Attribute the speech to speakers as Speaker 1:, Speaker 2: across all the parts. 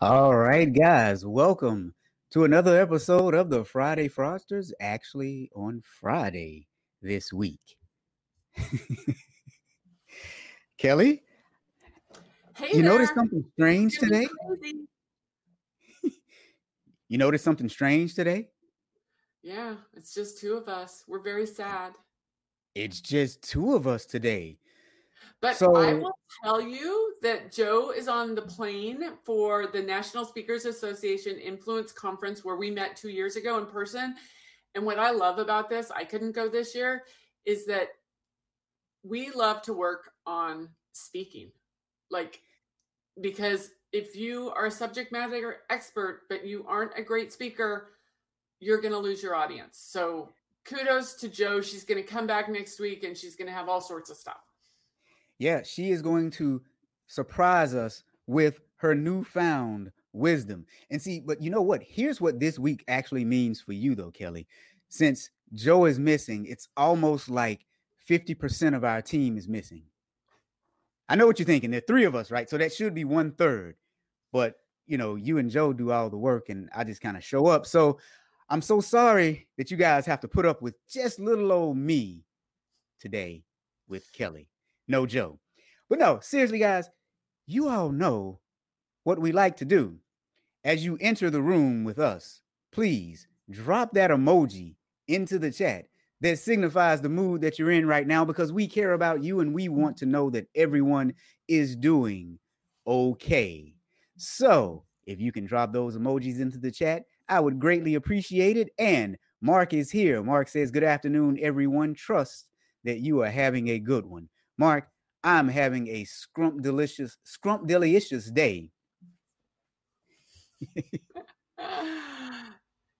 Speaker 1: All right, guys, welcome to another episode of the Friday Fraudsters, Actually, on Friday this week. Kelly,
Speaker 2: Hey
Speaker 1: you
Speaker 2: there.
Speaker 1: noticed something strange today? You noticed something strange today?
Speaker 2: Yeah, it's just two of us. We're very sad.
Speaker 1: It's just two of us today.
Speaker 2: But I will tell you that Joe is on the plane for the National Speakers Association Influence Conference where we met two years ago in person. And what I love about this, I couldn't go this year, is that we love to work on speaking. Like, because if you are a subject matter expert, but you aren't a great speaker, you're going to lose your audience. So kudos to Joe. She's going to come back next week and she's going to have all sorts of stuff.
Speaker 1: Yeah, she is going to surprise us with her newfound wisdom. And see, but you know what? Here's what this week actually means for you, though, Kelly. Since Joe is missing, it's almost like 50% of our team is missing. I know what you're thinking. There are three of us, right? So that should be one third. But, you know, you and Joe do all the work and I just kind of show up. So I'm so sorry that you guys have to put up with just little old me today with Kelly. No joke. But no, seriously, guys, you all know what we like to do. As you enter the room with us, please drop that emoji into the chat that signifies the mood that you're in right now because we care about you and we want to know that everyone is doing okay. So, if you can drop those emojis into the chat, I would greatly appreciate it. And Mark is here. Mark says, Good afternoon, everyone. Trust that you are having a good one. Mark, I'm having a scrump delicious, scrump delicious day.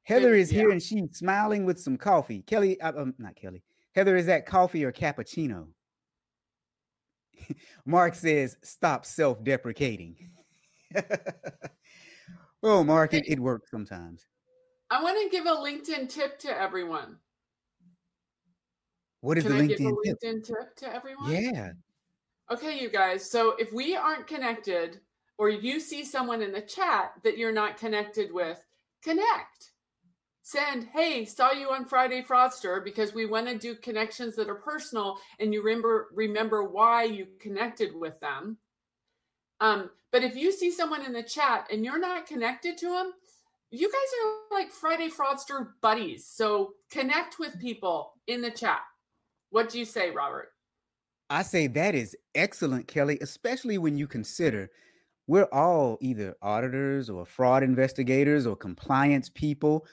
Speaker 1: Heather is here and she's smiling with some coffee. Kelly, uh, um, not Kelly. Heather, is that coffee or cappuccino? Mark says, stop self deprecating. oh, Mark, it, it works sometimes.
Speaker 2: I want to give a LinkedIn tip to everyone.
Speaker 1: What is
Speaker 2: Can
Speaker 1: the
Speaker 2: I give a
Speaker 1: LinkedIn tip?
Speaker 2: To everyone?
Speaker 1: Yeah.
Speaker 2: Okay, you guys. So if we aren't connected, or you see someone in the chat that you're not connected with, connect. Send, hey, saw you on Friday Fraudster because we want to do connections that are personal and you remember remember why you connected with them. Um, but if you see someone in the chat and you're not connected to them, you guys are like Friday Fraudster buddies. So connect with people in the chat. What do you say, Robert?
Speaker 1: I say that is excellent, Kelly, especially when you consider we're all either auditors or fraud investigators or compliance people.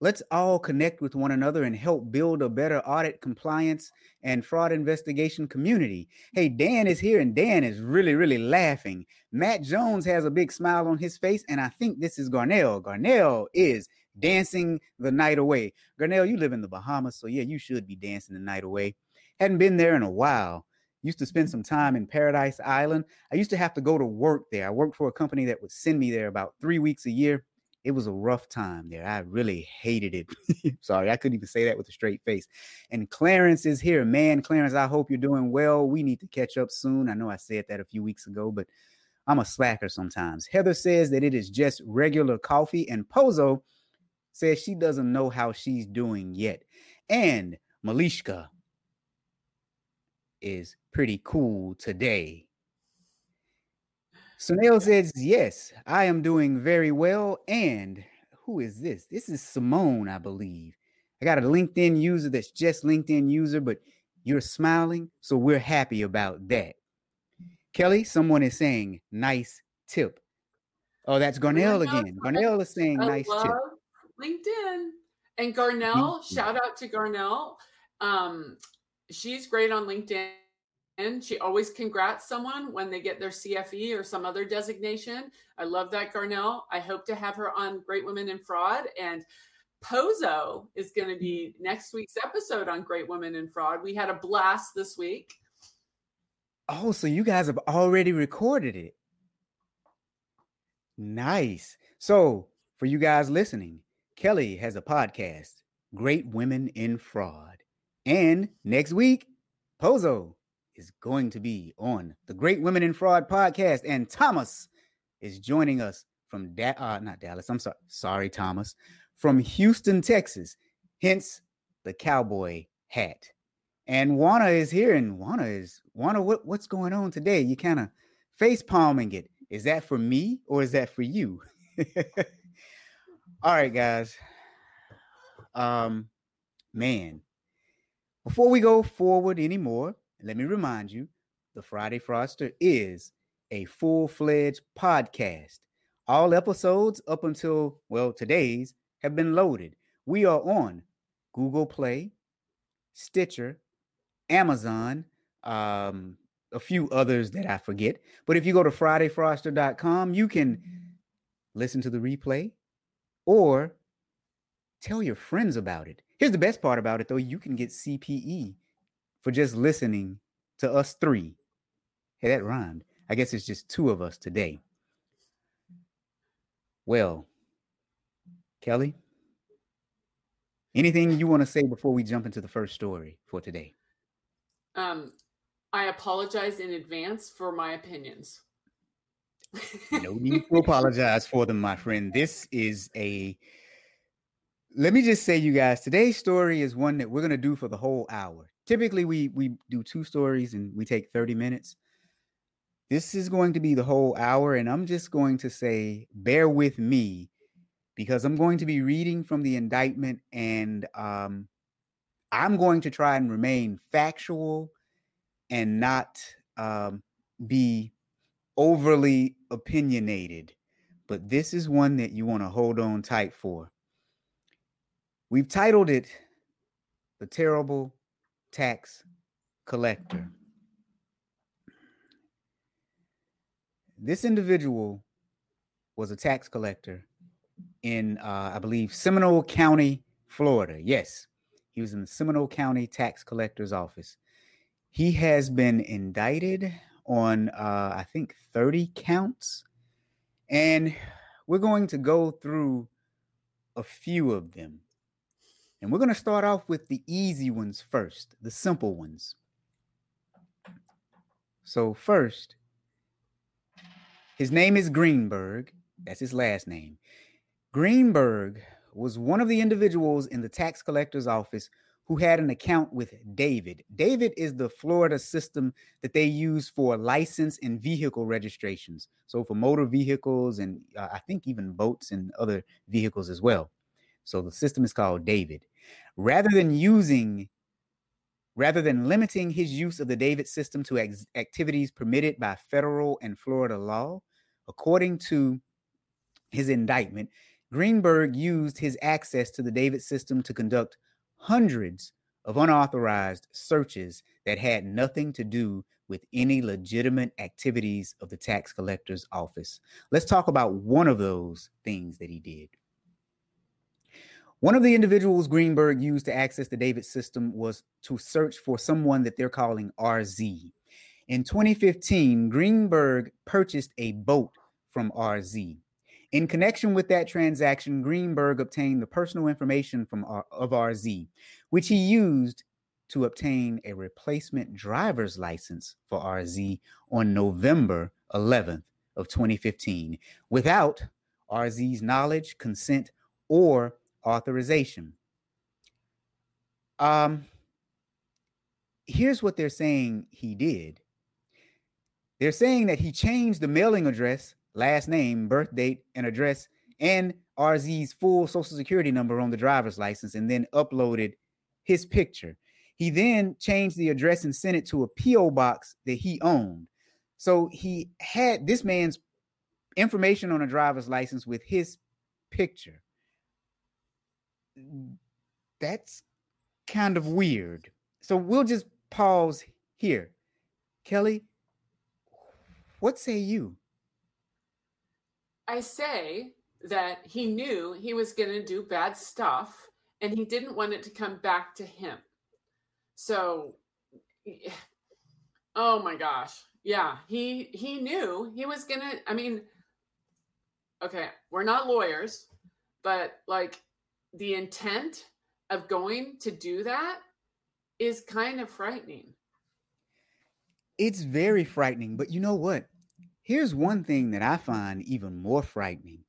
Speaker 1: Let's all connect with one another and help build a better audit compliance and fraud investigation community. Hey, Dan is here and Dan is really, really laughing. Matt Jones has a big smile on his face, and I think this is Garnell. Garnell is dancing the night away. Garnell, you live in the Bahamas, so yeah, you should be dancing the night away. Hadn't been there in a while used to spend mm-hmm. some time in Paradise Island. I used to have to go to work there. I worked for a company that would send me there about three weeks a year. It was a rough time there. I really hated it. Sorry, I couldn't even say that with a straight face. And Clarence is here. Man, Clarence, I hope you're doing well. We need to catch up soon. I know I said that a few weeks ago, but I'm a slacker sometimes. Heather says that it is just regular coffee, and Pozo says she doesn't know how she's doing yet. And Malishka is pretty cool today. Sunil says, Yes, I am doing very well. And who is this? This is Simone, I believe. I got a LinkedIn user that's just LinkedIn user, but you're smiling. So we're happy about that. Kelly, someone is saying, Nice tip. Oh, that's Garnell again. Garnell is saying,
Speaker 2: I
Speaker 1: Nice
Speaker 2: love
Speaker 1: tip.
Speaker 2: LinkedIn. And Garnell, shout out to Garnell. Um, she's great on LinkedIn. She always congrats someone when they get their CFE or some other designation. I love that, Garnell. I hope to have her on Great Women in Fraud. And Pozo is going to be mm-hmm. next week's episode on Great Women in Fraud. We had a blast this week.
Speaker 1: Oh, so you guys have already recorded it. Nice. So, for you guys listening, Kelly has a podcast, Great Women in Fraud. And next week, Pozo is going to be on the Great Women in Fraud podcast. And Thomas is joining us from da- uh, not Dallas. I'm sorry, sorry, Thomas, from Houston, Texas. Hence the cowboy hat. And Juana is here, and Juana is Juana. What, what's going on today? You kind of face palming it. Is that for me or is that for you? All right, guys. Um, man, before we go forward anymore, let me remind you the Friday Fraudster is a full fledged podcast. All episodes up until, well, today's have been loaded. We are on Google Play, Stitcher, Amazon, um, a few others that I forget. But if you go to FridayFraudster.com, you can listen to the replay or tell your friends about it. Here's the best part about it, though you can get CPE for just listening to us three. Hey, that rhymed. I guess it's just two of us today. Well, Kelly, anything you want to say before we jump into the first story for today?
Speaker 2: Um, I apologize in advance for my opinions.
Speaker 1: no need to apologize for them, my friend. This is a let me just say, you guys, today's story is one that we're gonna do for the whole hour. Typically, we we do two stories and we take 30 minutes. This is going to be the whole hour, and I'm just going to say, bear with me because I'm going to be reading from the indictment and um, I'm going to try and remain factual and not um, be overly opinionated. But this is one that you want to hold on tight for. We've titled it The Terrible Tax Collector. This individual was a tax collector in, uh, I believe, Seminole County, Florida. Yes, he was in the Seminole County Tax Collector's Office. He has been indicted on, uh, I think, 30 counts. And we're going to go through a few of them. And we're going to start off with the easy ones first, the simple ones. So, first, his name is Greenberg. That's his last name. Greenberg was one of the individuals in the tax collector's office who had an account with David. David is the Florida system that they use for license and vehicle registrations. So for motor vehicles and uh, I think even boats and other vehicles as well. So the system is called David. Rather than using rather than limiting his use of the David system to ex- activities permitted by federal and Florida law, According to his indictment, Greenberg used his access to the David system to conduct hundreds of unauthorized searches that had nothing to do with any legitimate activities of the tax collector's office. Let's talk about one of those things that he did. One of the individuals Greenberg used to access the David system was to search for someone that they're calling RZ. In 2015, Greenberg purchased a boat from RZ. In connection with that transaction, Greenberg obtained the personal information from uh, R- of RZ, which he used to obtain a replacement driver's license for RZ on November 11th of 2015 without RZ's knowledge, consent, or authorization. Um, here's what they're saying he did. They're saying that he changed the mailing address last name, birth date, and address, and RZ's full social security number on the driver's license, and then uploaded his picture. He then changed the address and sent it to a P.O. box that he owned. So he had this man's information on a driver's license with his picture. That's kind of weird. So we'll just pause here. Kelly, what say you?
Speaker 2: I say that he knew he was going to do bad stuff and he didn't want it to come back to him. So oh my gosh. Yeah, he he knew he was going to I mean okay, we're not lawyers, but like the intent of going to do that is kind of frightening.
Speaker 1: It's very frightening, but you know what? Here's one thing that I find even more frightening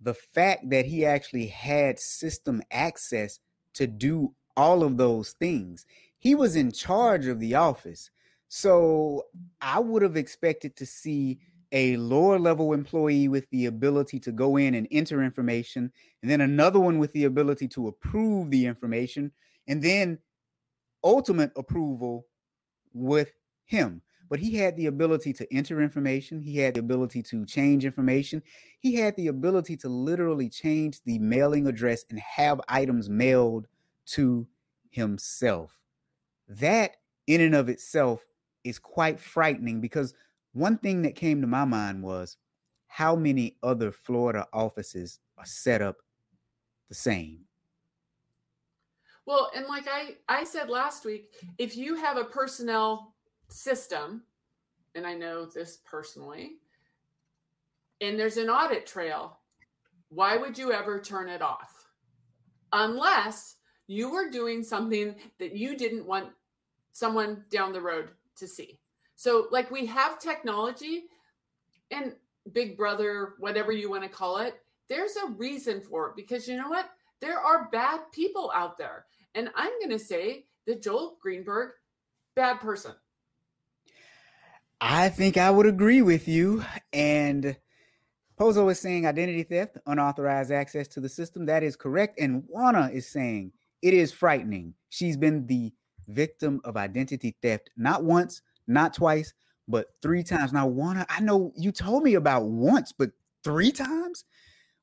Speaker 1: the fact that he actually had system access to do all of those things. He was in charge of the office. So I would have expected to see a lower level employee with the ability to go in and enter information, and then another one with the ability to approve the information, and then ultimate approval with him. But he had the ability to enter information, he had the ability to change information, he had the ability to literally change the mailing address and have items mailed to himself. That, in and of itself, is quite frightening because one thing that came to my mind was how many other Florida offices are set up the same.
Speaker 2: Well, and like I I said last week, if you have a personnel system, and I know this personally, and there's an audit trail, why would you ever turn it off? Unless you were doing something that you didn't want someone down the road to see. So, like, we have technology and Big Brother, whatever you want to call it, there's a reason for it because you know what? There are bad people out there. And I'm going to say that Joel Greenberg, bad person.
Speaker 1: I think I would agree with you. And Pozo is saying identity theft, unauthorized access to the system. That is correct. And Juana is saying it is frightening. She's been the victim of identity theft not once, not twice, but three times. Now, Juana, I know you told me about once, but three times?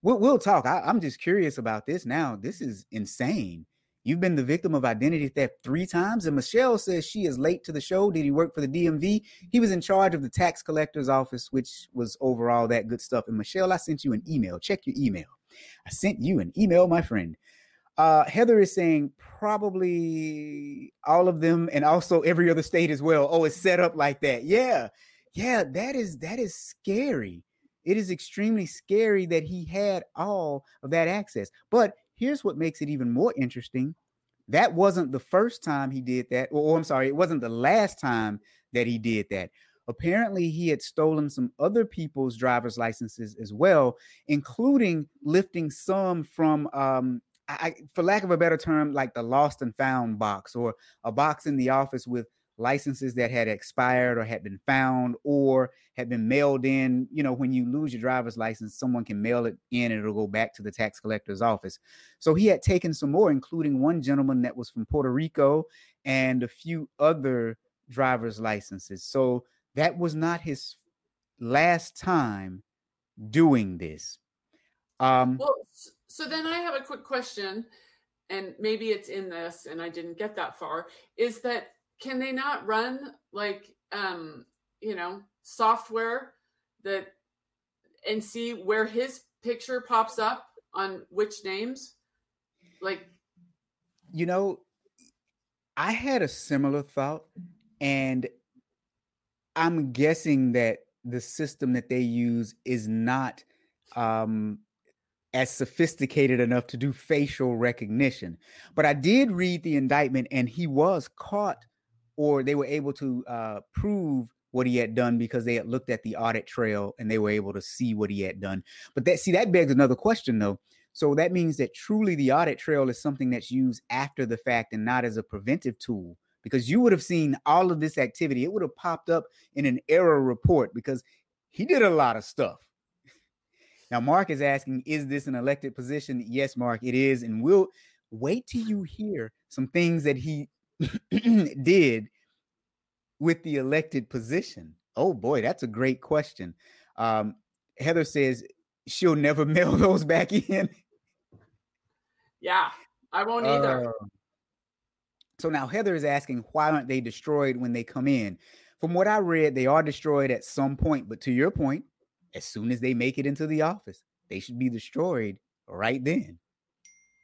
Speaker 1: We'll, we'll talk. I, I'm just curious about this now. This is insane. You've been the victim of identity theft three times. And Michelle says she is late to the show. Did he work for the DMV? He was in charge of the tax collector's office, which was overall that good stuff. And Michelle, I sent you an email. Check your email. I sent you an email, my friend. Uh, Heather is saying probably all of them and also every other state as well. Oh, it's set up like that. Yeah. Yeah, that is that is scary. It is extremely scary that he had all of that access. But here's what makes it even more interesting. That wasn't the first time he did that. Or, oh, I'm sorry, it wasn't the last time that he did that. Apparently, he had stolen some other people's driver's licenses as well, including lifting some from um, I, for lack of a better term, like the lost and found box or a box in the office with licenses that had expired or had been found or had been mailed in. You know, when you lose your driver's license, someone can mail it in and it'll go back to the tax collector's office. So he had taken some more, including one gentleman that was from Puerto Rico and a few other driver's licenses. So that was not his last time doing this.
Speaker 2: Um, well, so then I have a quick question, and maybe it's in this, and I didn't get that far. Is that can they not run like um, you know software that and see where his picture pops up on which names? Like,
Speaker 1: you know, I had a similar thought, and I'm guessing that the system that they use is not um as sophisticated enough to do facial recognition. But I did read the indictment and he was caught or they were able to uh, prove what he had done because they had looked at the audit trail and they were able to see what he had done. But that see that begs another question though. So that means that truly the audit trail is something that's used after the fact and not as a preventive tool because you would have seen all of this activity. It would have popped up in an error report because he did a lot of stuff. Now, Mark is asking, is this an elected position? Yes, Mark, it is. And we'll wait till you hear some things that he did with the elected position. Oh boy, that's a great question. Um, Heather says she'll never mail those back in.
Speaker 2: Yeah, I won't either. Uh,
Speaker 1: so now Heather is asking, why aren't they destroyed when they come in? From what I read, they are destroyed at some point. But to your point, as soon as they make it into the office, they should be destroyed right then.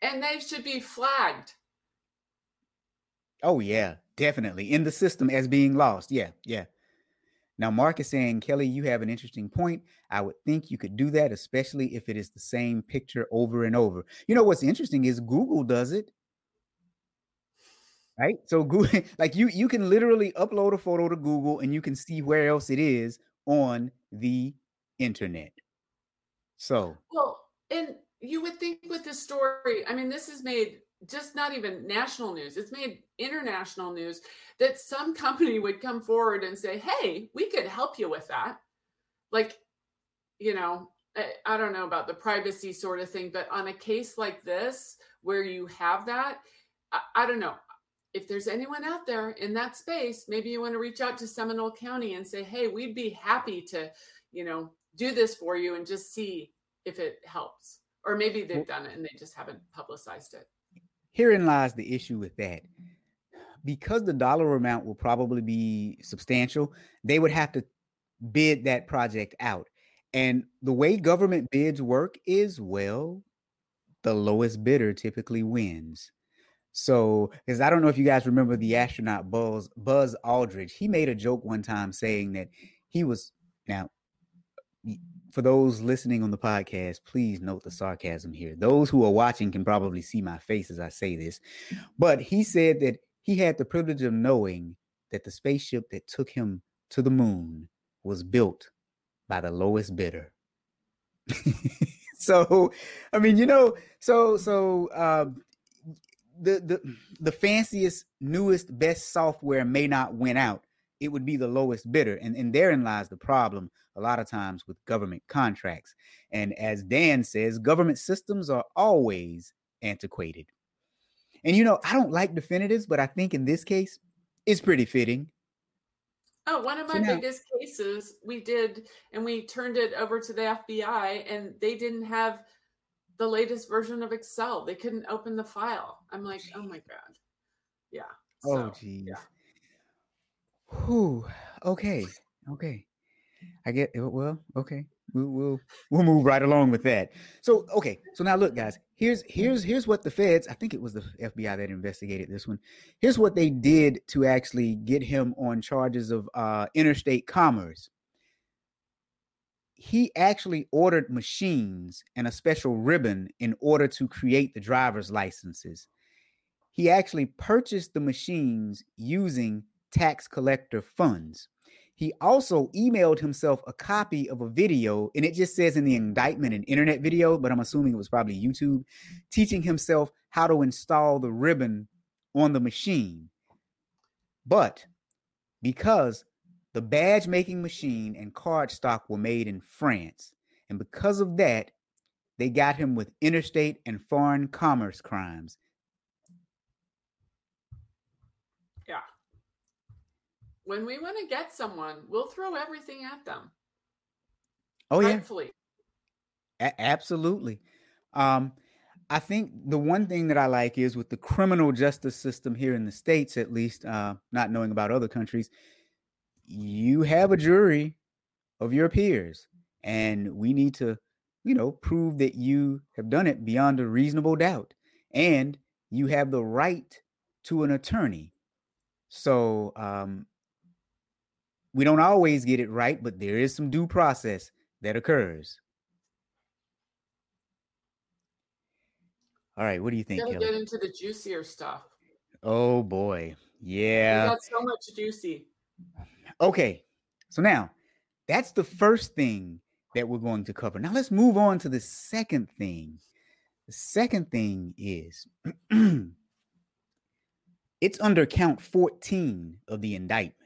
Speaker 2: And they should be flagged.
Speaker 1: Oh, yeah, definitely. In the system as being lost. Yeah, yeah. Now, Mark is saying, Kelly, you have an interesting point. I would think you could do that, especially if it is the same picture over and over. You know what's interesting is Google does it. Right? So Google, like you you can literally upload a photo to Google and you can see where else it is on the internet. So,
Speaker 2: well, and you would think with this story, I mean, this is made just not even national news, it's made international news that some company would come forward and say, Hey, we could help you with that. Like, you know, I, I don't know about the privacy sort of thing, but on a case like this, where you have that, I, I don't know. If there's anyone out there in that space, maybe you want to reach out to Seminole County and say, Hey, we'd be happy to, you know, do this for you and just see if it helps. Or maybe they've done it and they just haven't publicized it.
Speaker 1: Herein lies the issue with that. Because the dollar amount will probably be substantial, they would have to bid that project out. And the way government bids work is well, the lowest bidder typically wins. So, because I don't know if you guys remember the astronaut Buzz Buzz Aldrin, he made a joke one time saying that he was now for those listening on the podcast, please note the sarcasm here. Those who are watching can probably see my face as I say this. But he said that he had the privilege of knowing that the spaceship that took him to the moon was built by the lowest bidder. so, I mean, you know, so so um, the the the fanciest, newest, best software may not win out. It would be the lowest bidder, and and therein lies the problem a lot of times with government contracts. And as Dan says, government systems are always antiquated. And you know, I don't like definitives, but I think in this case, it's pretty fitting.
Speaker 2: Oh, one of my so now, biggest cases we did, and we turned it over to the FBI, and they didn't have the latest version of Excel. They couldn't open the file. I'm like, oh my God. Yeah.
Speaker 1: Oh, geez. Yeah. Whew. Okay. Okay. I get eh, well, okay. We'll, we'll we'll move right along with that. So okay, so now look, guys. Here's here's here's what the feds. I think it was the FBI that investigated this one. Here's what they did to actually get him on charges of uh, interstate commerce. He actually ordered machines and a special ribbon in order to create the driver's licenses. He actually purchased the machines using tax collector funds. He also emailed himself a copy of a video, and it just says in the indictment an internet video, but I'm assuming it was probably YouTube, teaching himself how to install the ribbon on the machine. But because the badge making machine and card stock were made in France, and because of that, they got him with interstate and foreign commerce crimes.
Speaker 2: When we want to get someone, we'll throw everything at them.
Speaker 1: Oh yeah. A- absolutely. Um, I think the one thing that I like is with the criminal justice system here in the states, at least, uh, not knowing about other countries, you have a jury of your peers, and we need to, you know, prove that you have done it beyond a reasonable doubt, and you have the right to an attorney. So, um, we don't always get it right, but there is some due process that occurs. All right, what do you think?
Speaker 2: Gotta get into the juicier stuff.
Speaker 1: Oh boy, yeah.
Speaker 2: We got so much juicy.
Speaker 1: Okay, so now that's the first thing that we're going to cover. Now let's move on to the second thing. The second thing is it's under count 14 of the indictment.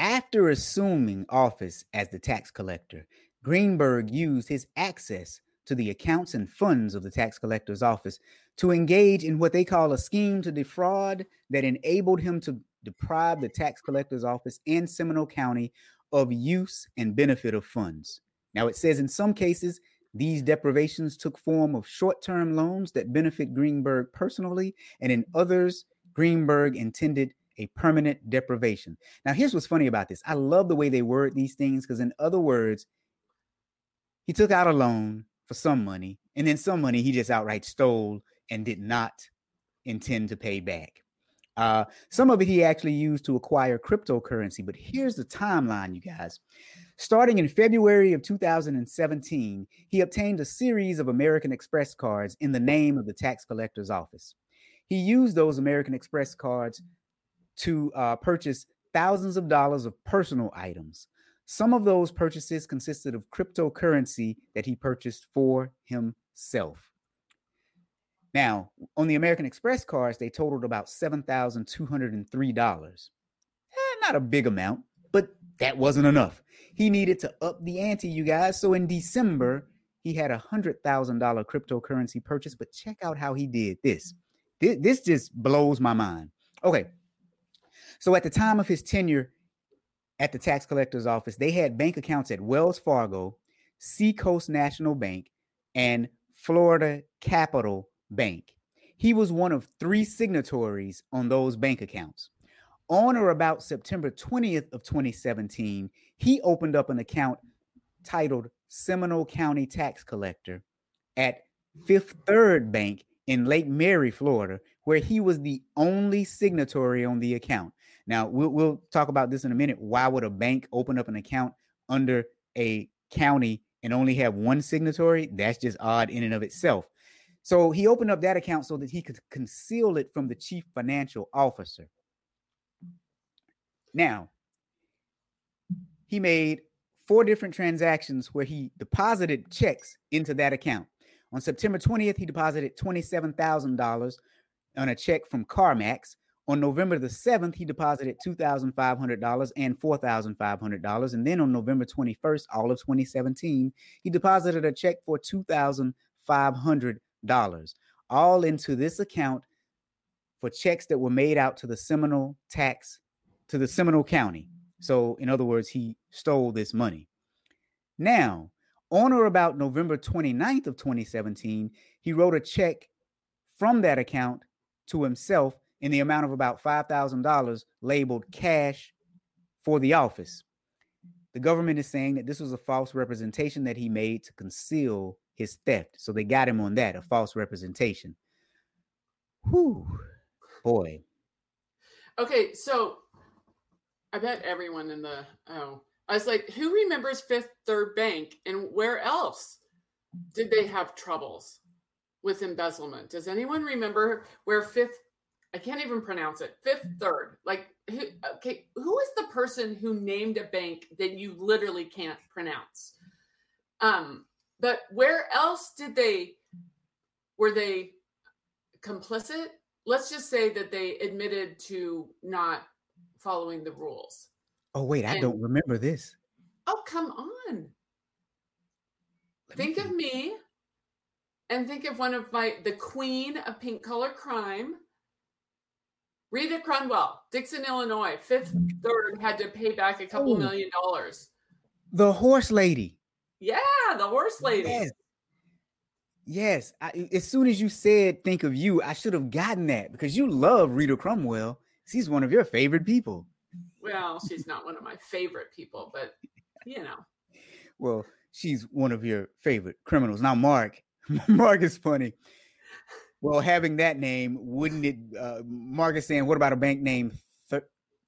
Speaker 1: After assuming office as the tax collector, Greenberg used his access to the accounts and funds of the tax collector's office to engage in what they call a scheme to defraud that enabled him to deprive the tax collector's office and Seminole County of use and benefit of funds. Now it says in some cases these deprivations took form of short-term loans that benefit Greenberg personally and in others Greenberg intended a permanent deprivation. Now, here's what's funny about this. I love the way they word these things because, in other words, he took out a loan for some money, and then some money he just outright stole and did not intend to pay back. Uh, some of it he actually used to acquire cryptocurrency, but here's the timeline, you guys. Starting in February of 2017, he obtained a series of American Express cards in the name of the tax collector's office. He used those American Express cards to uh, purchase thousands of dollars of personal items. Some of those purchases consisted of cryptocurrency that he purchased for himself. Now, on the American Express cards, they totaled about $7,203. Eh, not a big amount, but that wasn't enough. He needed to up the ante, you guys. So in December, he had a $100,000 cryptocurrency purchase. But check out how he did this. This, this just blows my mind. Okay. So at the time of his tenure at the tax collector's office, they had bank accounts at Wells Fargo, Seacoast National Bank, and Florida Capital Bank. He was one of three signatories on those bank accounts. On or about September 20th of 2017, he opened up an account titled Seminole County Tax Collector at Fifth Third Bank in Lake Mary, Florida, where he was the only signatory on the account. Now, we'll, we'll talk about this in a minute. Why would a bank open up an account under a county and only have one signatory? That's just odd in and of itself. So he opened up that account so that he could conceal it from the chief financial officer. Now, he made four different transactions where he deposited checks into that account. On September 20th, he deposited $27,000 on a check from CarMax. On November the 7th, he deposited $2,500 and $4,500. And then on November 21st, all of 2017, he deposited a check for $2,500 all into this account for checks that were made out to the Seminole tax to the Seminole County. So, in other words, he stole this money. Now, on or about November 29th of 2017, he wrote a check from that account to himself in the amount of about $5,000 labeled cash for the office. The government is saying that this was a false representation that he made to conceal his theft. So they got him on that, a false representation. Whew, boy.
Speaker 2: Okay, so I bet everyone in the oh, I was like, who remembers Fifth Third Bank and where else did they have troubles with embezzlement? Does anyone remember where Fifth? I can't even pronounce it. Fifth Third, like who? Okay, who is the person who named a bank that you literally can't pronounce? Um, but where else did they were they complicit? Let's just say that they admitted to not following the rules.
Speaker 1: Oh wait, I and, don't remember this.
Speaker 2: Oh, come on. Let think me of me and think of one of my the queen of pink collar crime. Rita Crundwell, Dixon, Illinois, fifth mm-hmm. third had to pay back a couple million dollars.
Speaker 1: The horse lady.
Speaker 2: Yeah, the horse lady.
Speaker 1: Yes. Yes. I, as soon as you said think of you, I should have gotten that because you love Rita Crundwell. She's one of your favorite people.
Speaker 2: Well, she's not one of my favorite people, but you know.
Speaker 1: Well, she's one of your favorite criminals. Now, Mark, Mark is funny. Well, having that name, wouldn't it? Uh, Mark is saying, what about a bank named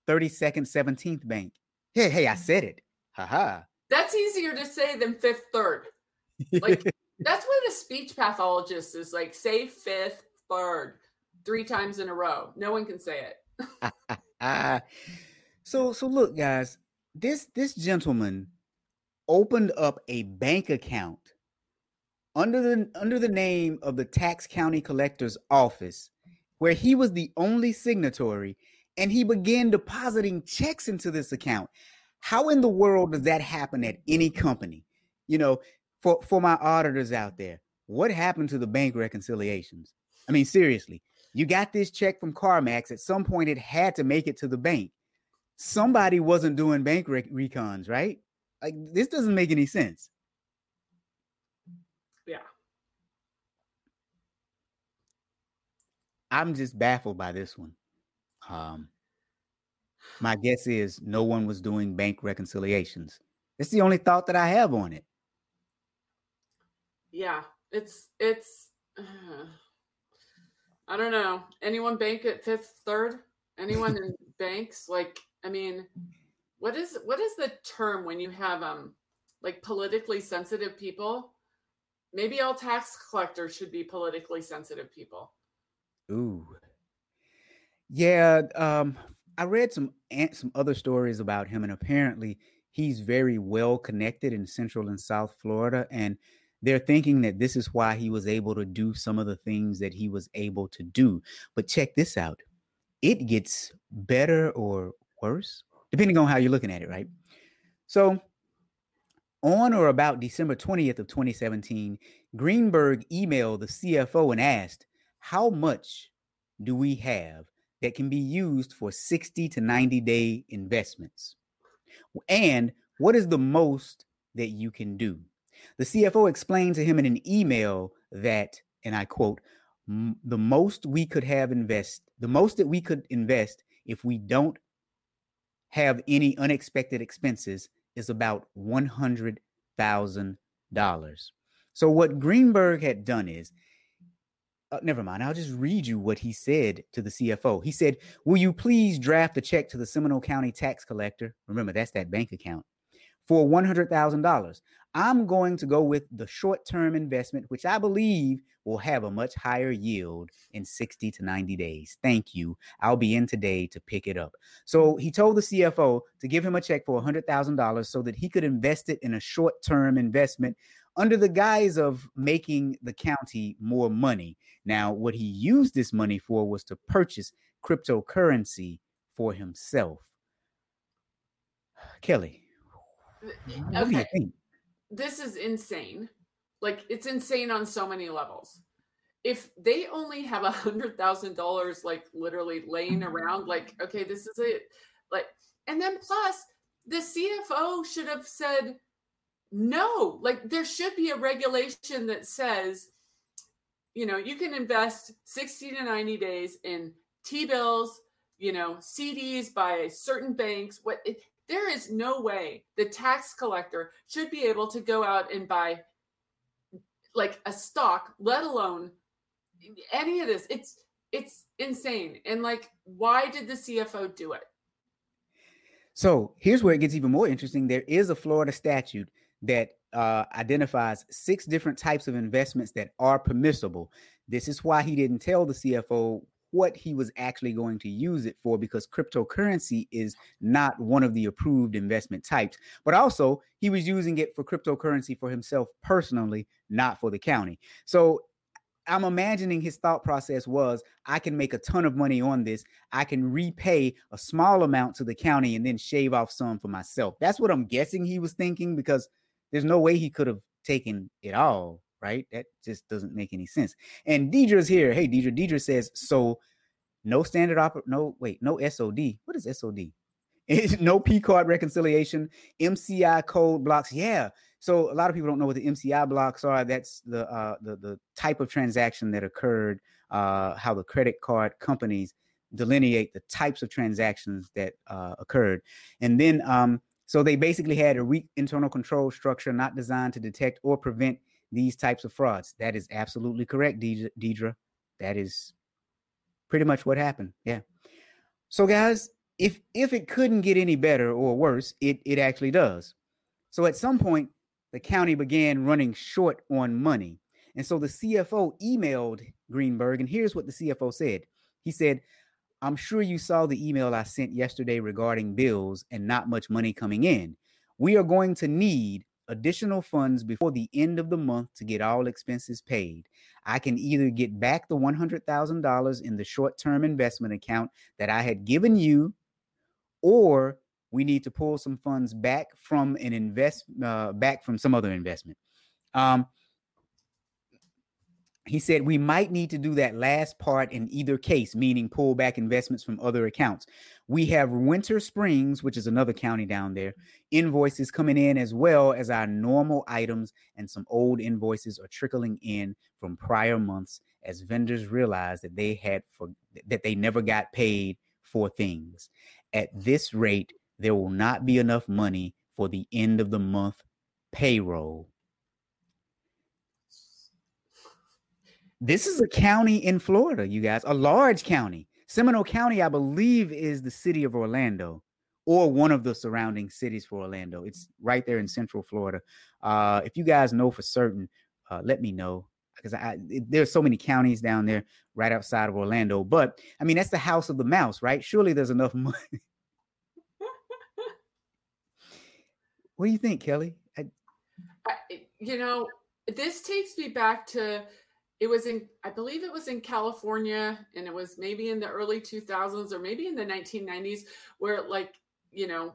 Speaker 1: 32nd 17th Bank? Hey, hey, I said it. Ha ha.
Speaker 2: That's easier to say than fifth third. Like that's what a speech pathologist is like. Say fifth third three times in a row. No one can say
Speaker 1: it. so so look, guys. This this gentleman opened up a bank account under the under the name of the tax county collector's office where he was the only signatory and he began depositing checks into this account how in the world does that happen at any company? You know, for for my auditors out there, what happened to the bank reconciliations? I mean, seriously, you got this check from CarMax. At some point, it had to make it to the bank. Somebody wasn't doing bank rec- recons, right? Like this doesn't make any sense.
Speaker 2: Yeah.
Speaker 1: I'm just baffled by this one. Um, my guess is no one was doing bank reconciliations. It's the only thought that I have on it.
Speaker 2: Yeah, it's it's. Uh, I don't know. Anyone bank at fifth, third? Anyone in banks? Like, I mean, what is what is the term when you have um like politically sensitive people? Maybe all tax collectors should be politically sensitive people.
Speaker 1: Ooh. Yeah, um, I read some some other stories about him, and apparently he's very well connected in Central and South Florida. And they're thinking that this is why he was able to do some of the things that he was able to do. But check this out it gets better or worse, depending on how you're looking at it, right? So, on or about December 20th of 2017, Greenberg emailed the CFO and asked, "How much do we have that can be used for 60 to 90 day investments? And what is the most that you can do?" The CFO explained to him in an email that, and I quote, the most we could have invest, the most that we could invest if we don't have any unexpected expenses is about $100,000. So what Greenberg had done is uh, never mind. I'll just read you what he said to the CFO. He said, Will you please draft a check to the Seminole County tax collector? Remember, that's that bank account for $100,000. I'm going to go with the short term investment, which I believe will have a much higher yield in 60 to 90 days. Thank you. I'll be in today to pick it up. So he told the CFO to give him a check for $100,000 so that he could invest it in a short term investment under the guise of making the county more money. Now, what he used this money for was to purchase cryptocurrency for himself. Kelly,
Speaker 2: what okay. do you think? This is insane. Like it's insane on so many levels. If they only have a hundred thousand dollars, like literally laying around, like okay, this is it. Like, and then plus the CFO should have said no. Like there should be a regulation that says, you know, you can invest sixty to ninety days in T bills, you know, CDs by certain banks. What it, there is no way the tax collector should be able to go out and buy like a stock, let alone any of this. It's it's insane. And like, why did the CFO do it?
Speaker 1: So here's where it gets even more interesting. There is a Florida statute that uh, identifies six different types of investments that are permissible. This is why he didn't tell the CFO what he was actually going to use it for because cryptocurrency is not one of the approved investment types. But also, he was using it for cryptocurrency for himself personally, not for the county. So I'm imagining his thought process was I can make a ton of money on this. I can repay a small amount to the county and then shave off some for myself. That's what I'm guessing he was thinking because there's no way he could have taken it all right? That just doesn't make any sense. And Deidre's here. Hey, Deidre. Deidre says, so no standard op, no, wait, no SOD. What is SOD? no P card reconciliation, MCI code blocks. Yeah. So a lot of people don't know what the MCI blocks are. That's the uh, the the type of transaction that occurred. Uh, how the credit card companies delineate the types of transactions that uh, occurred, and then um, so they basically had a weak internal control structure not designed to detect or prevent these types of frauds. That is absolutely correct, Deidre. That is pretty much what happened. Yeah. So guys, if if it couldn't get any better or worse, it it actually does. So at some point, the county began running short on money. And so the CFO emailed Greenberg, and here's what the CFO said. He said, I'm sure you saw the email I sent yesterday regarding bills and not much money coming in. We are going to need additional funds before the end of the month to get all expenses paid. I can either get back the $100,000 in the short term investment account that I had given you, or we need to pull some funds back from an invest uh, back from some other investment. Um, he said we might need to do that last part in either case, meaning pull back investments from other accounts. We have Winter Springs, which is another county down there, invoices coming in as well as our normal items, and some old invoices are trickling in from prior months as vendors realize that they had for that they never got paid for things. At this rate, there will not be enough money for the end of the month payroll This is a county in Florida, you guys, a large county. Seminole County, I believe, is the city of Orlando or one of the surrounding cities for Orlando. It's right there in Central Florida. Uh, if you guys know for certain, uh, let me know because there's so many counties down there right outside of Orlando. But I mean, that's the house of the mouse, right? Surely there's enough money. what do you think, Kelly? I,
Speaker 2: you know, this takes me back to it was in i believe it was in california and it was maybe in the early 2000s or maybe in the 1990s where like you know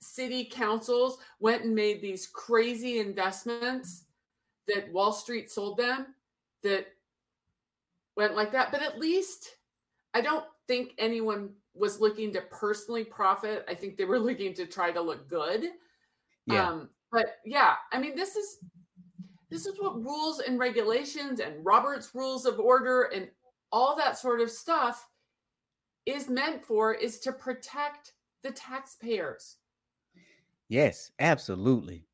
Speaker 2: city councils went and made these crazy investments that wall street sold them that went like that. But at least i don't think anyone was looking to personally profit. I think they were looking to try to look good.
Speaker 1: Yeah.
Speaker 2: um but yeah i mean this is this is what rules and regulations and Robert's rules of order and all that sort of stuff is meant for is to protect the taxpayers.
Speaker 1: Yes, absolutely.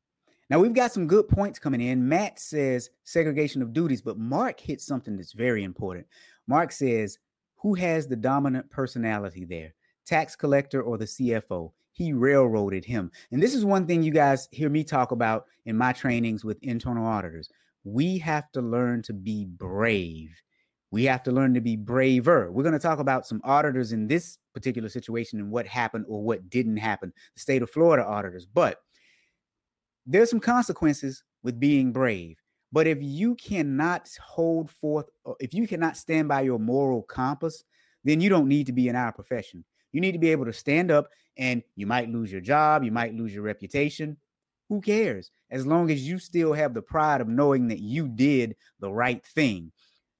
Speaker 1: Now we've got some good points coming in. Matt says segregation of duties, but Mark hits something that's very important. Mark says, who has the dominant personality there? Tax collector or the CFO? he railroaded him. And this is one thing you guys hear me talk about in my trainings with internal auditors. We have to learn to be brave. We have to learn to be braver. We're going to talk about some auditors in this particular situation and what happened or what didn't happen, the state of Florida auditors. But there's some consequences with being brave. But if you cannot hold forth, if you cannot stand by your moral compass, then you don't need to be in our profession. You need to be able to stand up and you might lose your job, you might lose your reputation. Who cares? As long as you still have the pride of knowing that you did the right thing.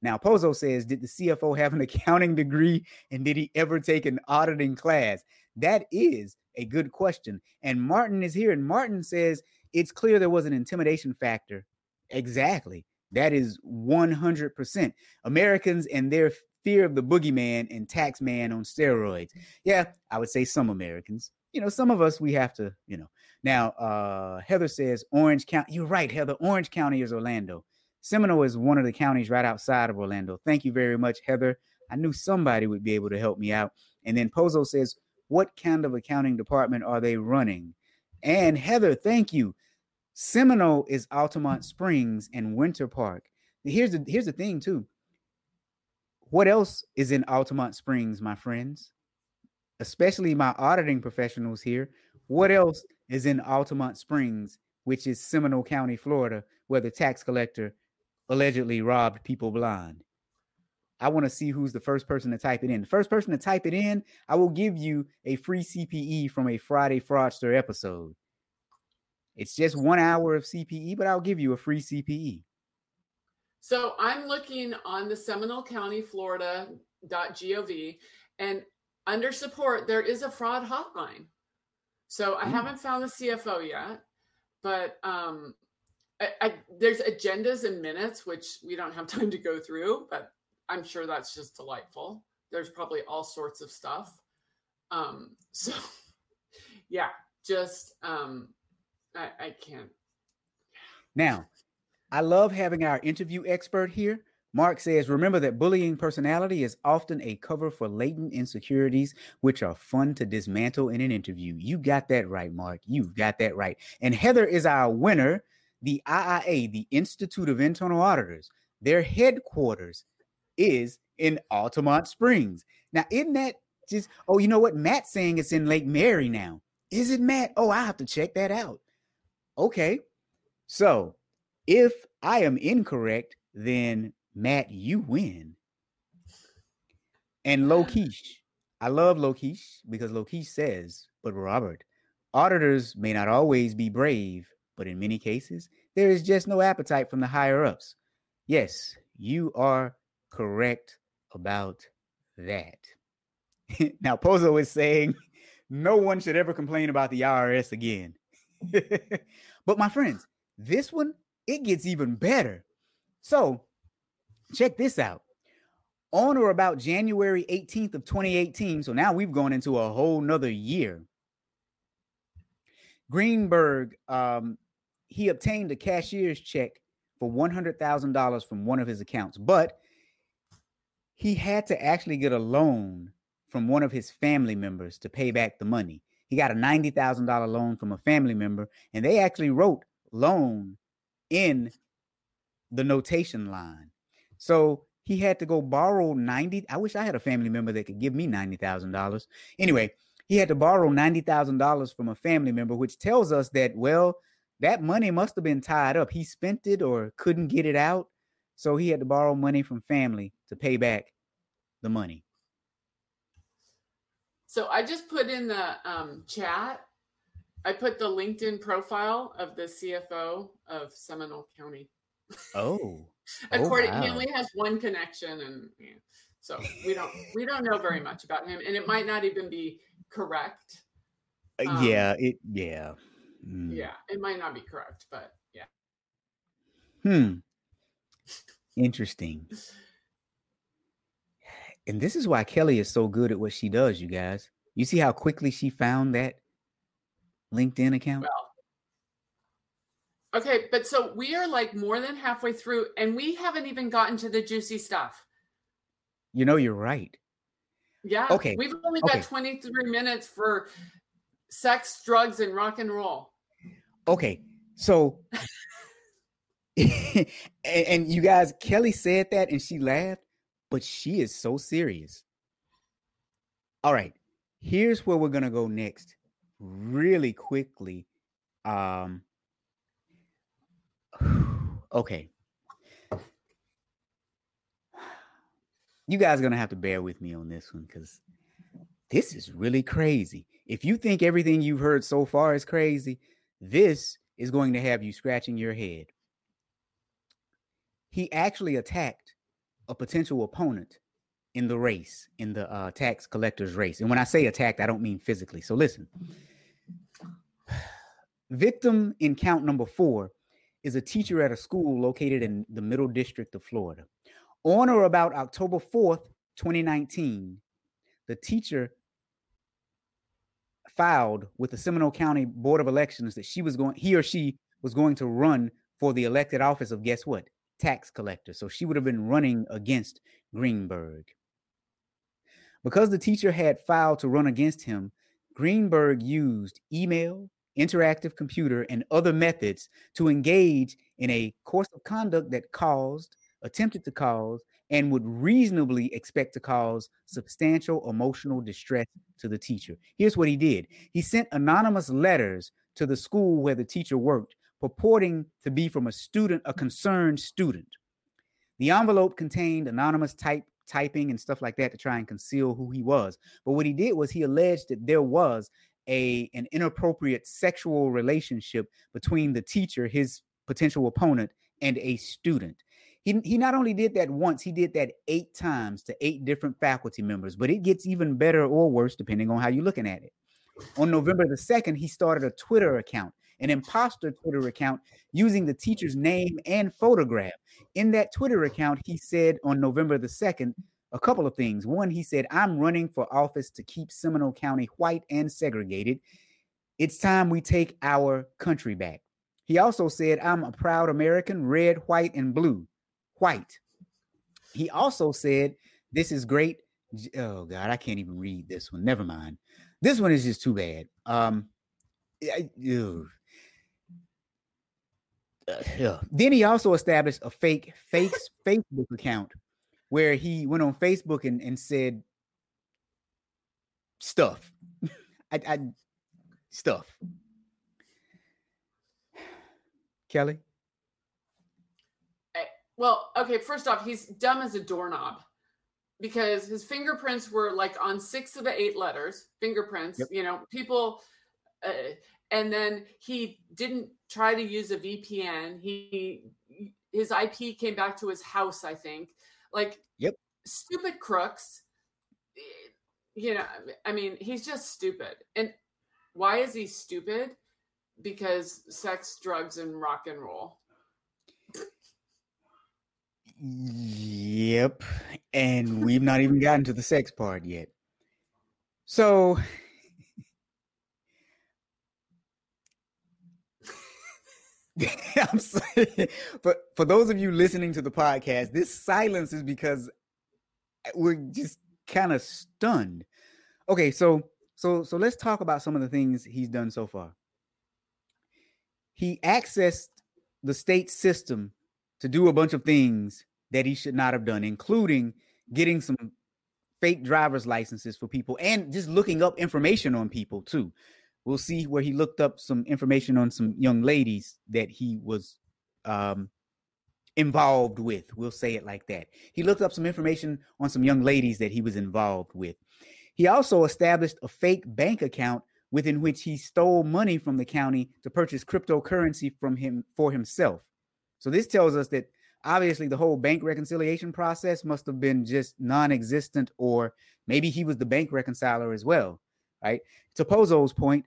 Speaker 1: Now, Pozo says, Did the CFO have an accounting degree and did he ever take an auditing class? That is a good question. And Martin is here, and Martin says, It's clear there was an intimidation factor. Exactly. That is 100%. Americans and their fear of the boogeyman and tax man on steroids. Yeah, I would say some Americans. You know, some of us we have to, you know. Now, uh Heather says Orange County. You're right, Heather. Orange County is Orlando. Seminole is one of the counties right outside of Orlando. Thank you very much, Heather. I knew somebody would be able to help me out. And then Pozo says, What kind of accounting department are they running? And Heather, thank you. Seminole is Altamonte Springs and Winter Park. Here's the here's the thing too. What else is in Altamonte Springs, my friends? Especially my auditing professionals here. What else is in Altamonte Springs, which is Seminole County, Florida, where the tax collector allegedly robbed people blind? I want to see who's the first person to type it in. The first person to type it in, I will give you a free CPE from a Friday Fraudster episode. It's just one hour of CPE, but I'll give you a free CPE.
Speaker 2: So I'm looking on the Seminole County, Florida.gov, and under support, there is a fraud hotline. So I mm. haven't found the CFO yet, but um, I, I, there's agendas and minutes, which we don't have time to go through, but I'm sure that's just delightful. There's probably all sorts of stuff. Um, so, yeah, just um, I, I can't.
Speaker 1: Now, I love having our interview expert here. Mark says, remember that bullying personality is often a cover for latent insecurities, which are fun to dismantle in an interview. You got that right, Mark. You've got that right. And Heather is our winner. The IIA, the Institute of Internal Auditors, their headquarters is in Altamonte Springs. Now, isn't that just, oh, you know what? Matt's saying it's in Lake Mary now. Is it, Matt? Oh, I have to check that out. Okay. So if I am incorrect, then Matt, you win. And Lokesh, I love Lokesh because Lokesh says, but Robert, auditors may not always be brave, but in many cases, there is just no appetite from the higher ups. Yes, you are correct about that. now, Pozo is saying no one should ever complain about the IRS again. but my friends, this one it gets even better. So, check this out. On or about January 18th of 2018, so now we've gone into a whole nother year. Greenberg, um, he obtained a cashier's check for $100,000 from one of his accounts, but he had to actually get a loan from one of his family members to pay back the money. He got a $90,000 loan from a family member, and they actually wrote loan in the notation line. So he had to go borrow 90. I wish I had a family member that could give me $90,000. Anyway, he had to borrow $90,000 from a family member, which tells us that, well, that money must have been tied up. He spent it or couldn't get it out. So he had to borrow money from family to pay back the money.
Speaker 2: So I just put in the um, chat, I put the LinkedIn profile of the CFO of Seminole County.
Speaker 1: Oh.
Speaker 2: According, oh, wow. he only has one connection, and yeah, so we don't we don't know very much about him, and it might not even be correct.
Speaker 1: Uh, um, yeah, it yeah.
Speaker 2: Mm. Yeah, it might not be correct, but yeah.
Speaker 1: Hmm. Interesting. And this is why Kelly is so good at what she does, you guys. You see how quickly she found that LinkedIn account?
Speaker 2: Well, okay, but so we are like more than halfway through and we haven't even gotten to the juicy stuff.
Speaker 1: You know, you're right.
Speaker 2: Yeah. Okay. We've only got okay. 23 minutes for sex, drugs, and rock and roll.
Speaker 1: Okay. So, and, and you guys, Kelly said that and she laughed but she is so serious. All right, here's where we're gonna go next, really quickly. Um, okay. You guys are gonna have to bear with me on this one because this is really crazy. If you think everything you've heard so far is crazy, this is going to have you scratching your head. He actually attacked a potential opponent in the race, in the uh, tax collector's race. And when I say attacked, I don't mean physically. So listen. Victim in count number four is a teacher at a school located in the middle district of Florida. On or about October 4th, 2019, the teacher filed with the Seminole County Board of Elections that she was going, he or she was going to run for the elected office of guess what? tax collector. So she would have been running against Greenberg. Because the teacher had filed to run against him, Greenberg used email, interactive computer, and other methods to engage in a course of conduct that caused, attempted to cause, and would reasonably expect to cause substantial emotional distress to the teacher. Here's what he did he sent anonymous letters to the school where the teacher worked purporting to be from a student, a concerned student. The envelope contained anonymous type typing and stuff like that to try and conceal who he was. But what he did was he alleged that there was a an inappropriate sexual relationship between the teacher, his potential opponent, and a student. He, he not only did that once, he did that eight times to eight different faculty members, but it gets even better or worse depending on how you're looking at it. On November the 2nd, he started a Twitter account an imposter Twitter account using the teacher's name and photograph. In that Twitter account, he said on November the 2nd, a couple of things. One, he said, I'm running for office to keep Seminole County white and segregated. It's time we take our country back. He also said, I'm a proud American, red, white, and blue. White. He also said, This is great. Oh, God, I can't even read this one. Never mind. This one is just too bad. Um, I, uh, yeah. Then he also established a fake face Facebook account where he went on Facebook and, and said stuff. I, I stuff. Kelly.
Speaker 2: Well, okay. First off, he's dumb as a doorknob because his fingerprints were like on six of the eight letters. Fingerprints. Yep. You know, people. Uh, and then he didn't try to use a VPN. He his IP came back to his house, I think. Like
Speaker 1: yep.
Speaker 2: stupid crooks. You know, I mean, he's just stupid. And why is he stupid? Because sex, drugs, and rock and roll.
Speaker 1: Yep. And we've not even gotten to the sex part yet. So I'm sorry. But for those of you listening to the podcast, this silence is because eh, we're just kind of stunned. Okay, so so so let's talk about some of the things he's done so far. He accessed the state system to do a bunch of things that he should not have done, including getting some fake driver's licenses for people and just looking up information on people too. We'll see where he looked up some information on some young ladies that he was um, involved with. We'll say it like that. He looked up some information on some young ladies that he was involved with. He also established a fake bank account within which he stole money from the county to purchase cryptocurrency from him for himself. So this tells us that obviously the whole bank reconciliation process must have been just non-existent or maybe he was the bank reconciler as well, right? To Pozo's point,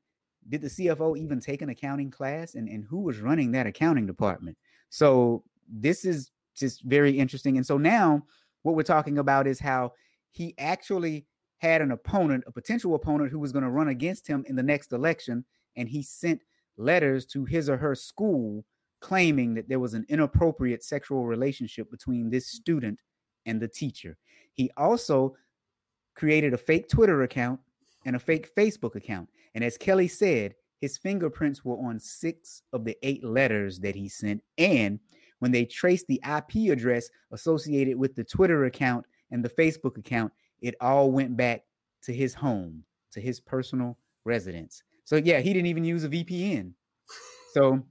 Speaker 1: did the CFO even take an accounting class and, and who was running that accounting department? So this is just very interesting. And so now what we're talking about is how he actually had an opponent, a potential opponent who was going to run against him in the next election. And he sent letters to his or her school claiming that there was an inappropriate sexual relationship between this student and the teacher. He also created a fake Twitter account and a fake Facebook account. And as Kelly said, his fingerprints were on six of the eight letters that he sent. And when they traced the IP address associated with the Twitter account and the Facebook account, it all went back to his home, to his personal residence. So, yeah, he didn't even use a VPN. So,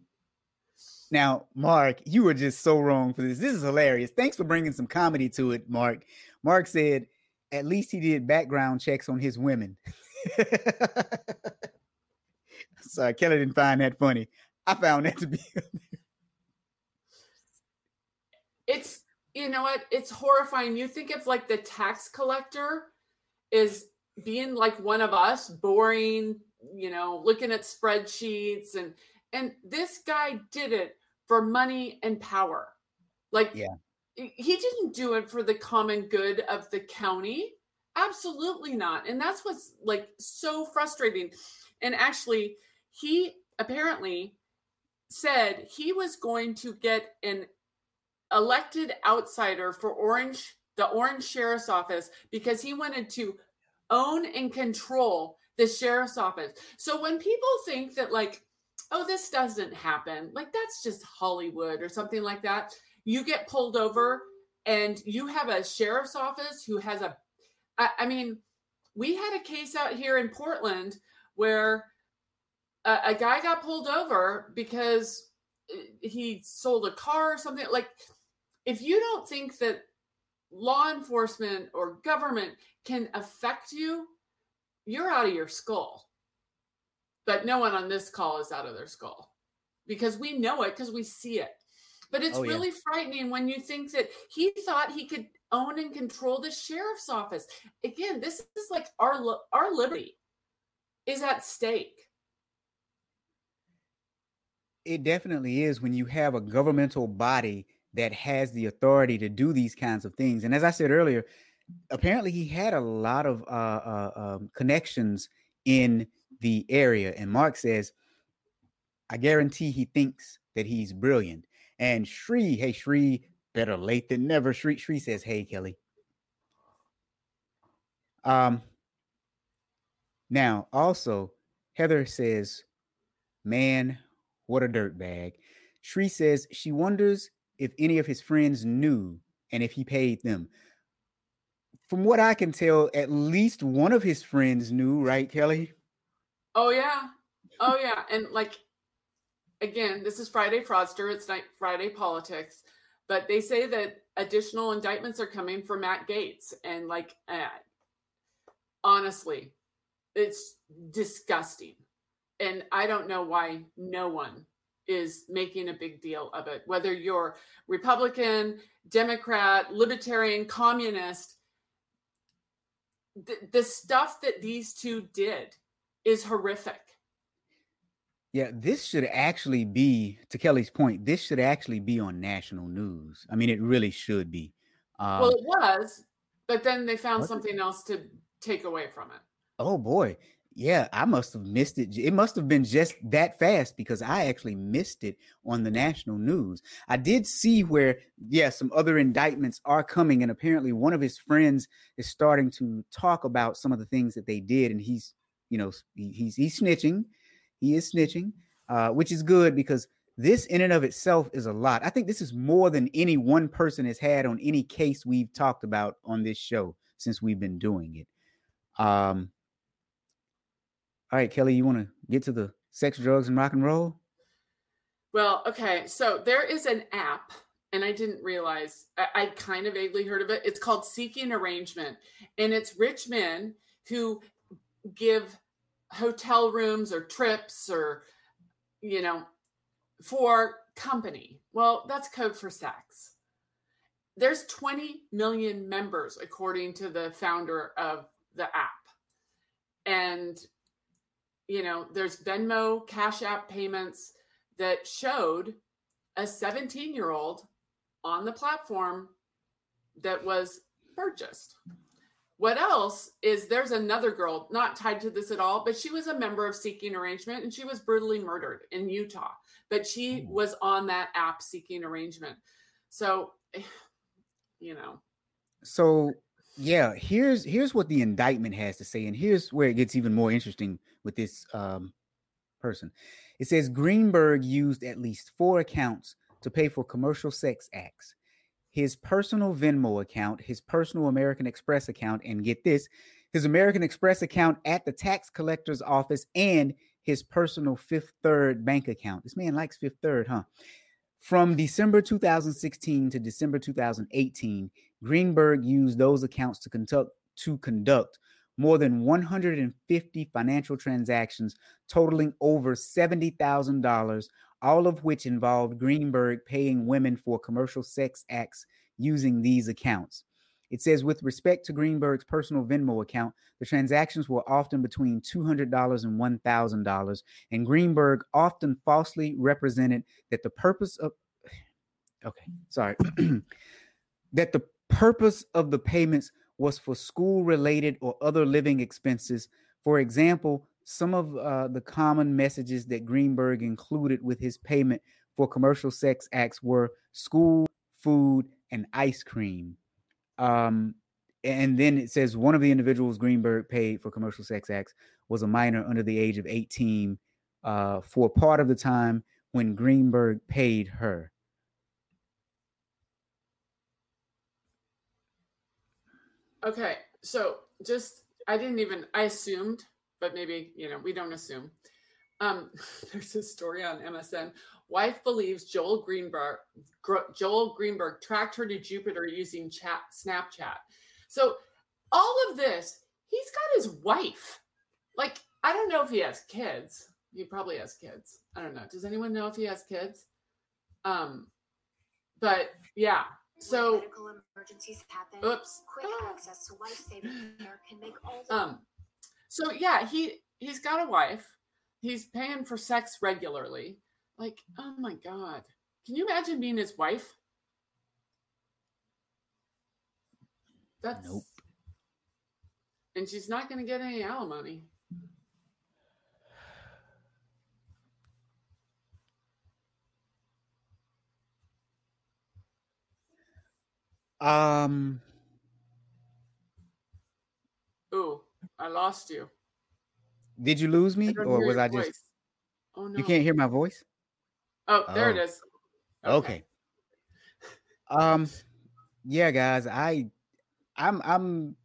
Speaker 1: now, Mark, you were just so wrong for this. This is hilarious. Thanks for bringing some comedy to it, Mark. Mark said, at least he did background checks on his women. Sorry, Kelly didn't find that funny. I found that to be.
Speaker 2: it's you know what? It's horrifying. You think of like the tax collector is being like one of us, boring, you know, looking at spreadsheets and and this guy did it for money and power. Like,
Speaker 1: yeah,
Speaker 2: he didn't do it for the common good of the county. Absolutely not. And that's what's like so frustrating. And actually, he apparently said he was going to get an elected outsider for Orange, the Orange Sheriff's Office, because he wanted to own and control the sheriff's office. So when people think that, like, oh, this doesn't happen. Like that's just Hollywood or something like that. You get pulled over and you have a sheriff's office who has a, I, I mean, we had a case out here in Portland where a, a guy got pulled over because uh, he sold a car or something. Like, if you don't think that law enforcement or government can affect you, you're out of your skull but no one on this call is out of their skull because we know it because we see it. But it's oh, yeah. really frightening when you think that he thought he could own and control the sheriff's office. Again, this is like our our liberty is at stake.
Speaker 1: It definitely is when you have a governmental body that has the authority to do these kinds of things. And as I said earlier, apparently he had a lot of uh, uh, um, connections in the area. And Mark says, I guarantee he thinks that he's brilliant. And Shri, hey, Shri, better late than never. Shri, says, hey, Kelly. Um, now, also, Heather says, man, what a dirt bag. Shri says she wonders if any of his friends knew and if he paid them. From what I can tell, at least one of his friends knew, right, Kelly?
Speaker 2: Oh yeah. Oh yeah. And like again, this is Friday Fraudster. It's night Friday politics. But they say that additional indictments are coming for Matt Gaetz. And like uh, honestly, it's disgusting. And I don't know why no one is making a big deal of it. Whether you're Republican, Democrat, Libertarian, Communist, the, the stuff that these two did is horrific.
Speaker 1: Yeah, this should actually be, to Kelly's point, this should actually be on national news. I mean, it really should be.
Speaker 2: Um, well, it was, but then they found something else to take away from it.
Speaker 1: Oh boy. Yeah, I must have missed it. It must have been just that fast because I actually missed it on the national news. I did see where, yeah, some other indictments are coming, and apparently one of his friends is starting to talk about some of the things that they did, and he's you know, he's he's snitching. He is snitching, uh, which is good because this in and of itself is a lot. I think this is more than any one person has had on any case we've talked about on this show since we've been doing it. Um, all right, Kelly, you want to get to the sex, drugs, and rock and roll?
Speaker 2: Well, okay. So there is an app, and I didn't realize, I, I kind of vaguely heard of it. It's called Seeking Arrangement, and it's rich men who give hotel rooms or trips or, you know, for company. Well, that's code for sex. There's 20 million members, according to the founder of the app. And, you know, there's Venmo, Cash App payments that showed a 17 year old on the platform that was purchased. What else is there's another girl not tied to this at all, but she was a member of Seeking Arrangement and she was brutally murdered in Utah. But she hmm. was on that app Seeking Arrangement. So, you know.
Speaker 1: So yeah, here's here's what the indictment has to say, and here's where it gets even more interesting with this um, person. It says Greenberg used at least four accounts to pay for commercial sex acts. His personal Venmo account, his personal American Express account, and get this, his American Express account at the tax collector's office, and his personal Fifth Third bank account. This man likes Fifth Third, huh? From December 2016 to December 2018, Greenberg used those accounts to conduct to conduct more than 150 financial transactions totaling over $70,000, all of which involved Greenberg paying women for commercial sex acts using these accounts. It says, with respect to Greenberg's personal Venmo account, the transactions were often between $200 and $1,000, and Greenberg often falsely represented that the purpose of, okay, sorry, that the purpose of the payments was for school related or other living expenses. For example, some of uh, the common messages that Greenberg included with his payment for commercial sex acts were school, food, and ice cream. Um, and then it says one of the individuals Greenberg paid for commercial sex acts was a minor under the age of 18 uh, for part of the time when Greenberg paid her.
Speaker 2: Okay, so just I didn't even I assumed, but maybe you know we don't assume. Um, there's a story on MSN. Wife believes Joel Greenberg Joel Greenberg tracked her to Jupiter using chat Snapchat. So all of this, he's got his wife. Like I don't know if he has kids. He probably has kids. I don't know. Does anyone know if he has kids? Um, but yeah, so medical emergencies happen. Oops. Quick access to life-saving care can make all the um so yeah, he he's got a wife. He's paying for sex regularly. Like, oh my god. Can you imagine being his wife? That's nope. And she's not going to get any alimony.
Speaker 1: Um.
Speaker 2: Oh, I lost you.
Speaker 1: Did you lose me, or was I just? Oh no! You can't hear my voice.
Speaker 2: Oh, there oh. it is.
Speaker 1: Okay. okay. Um. Yeah, guys. I. I'm. I'm.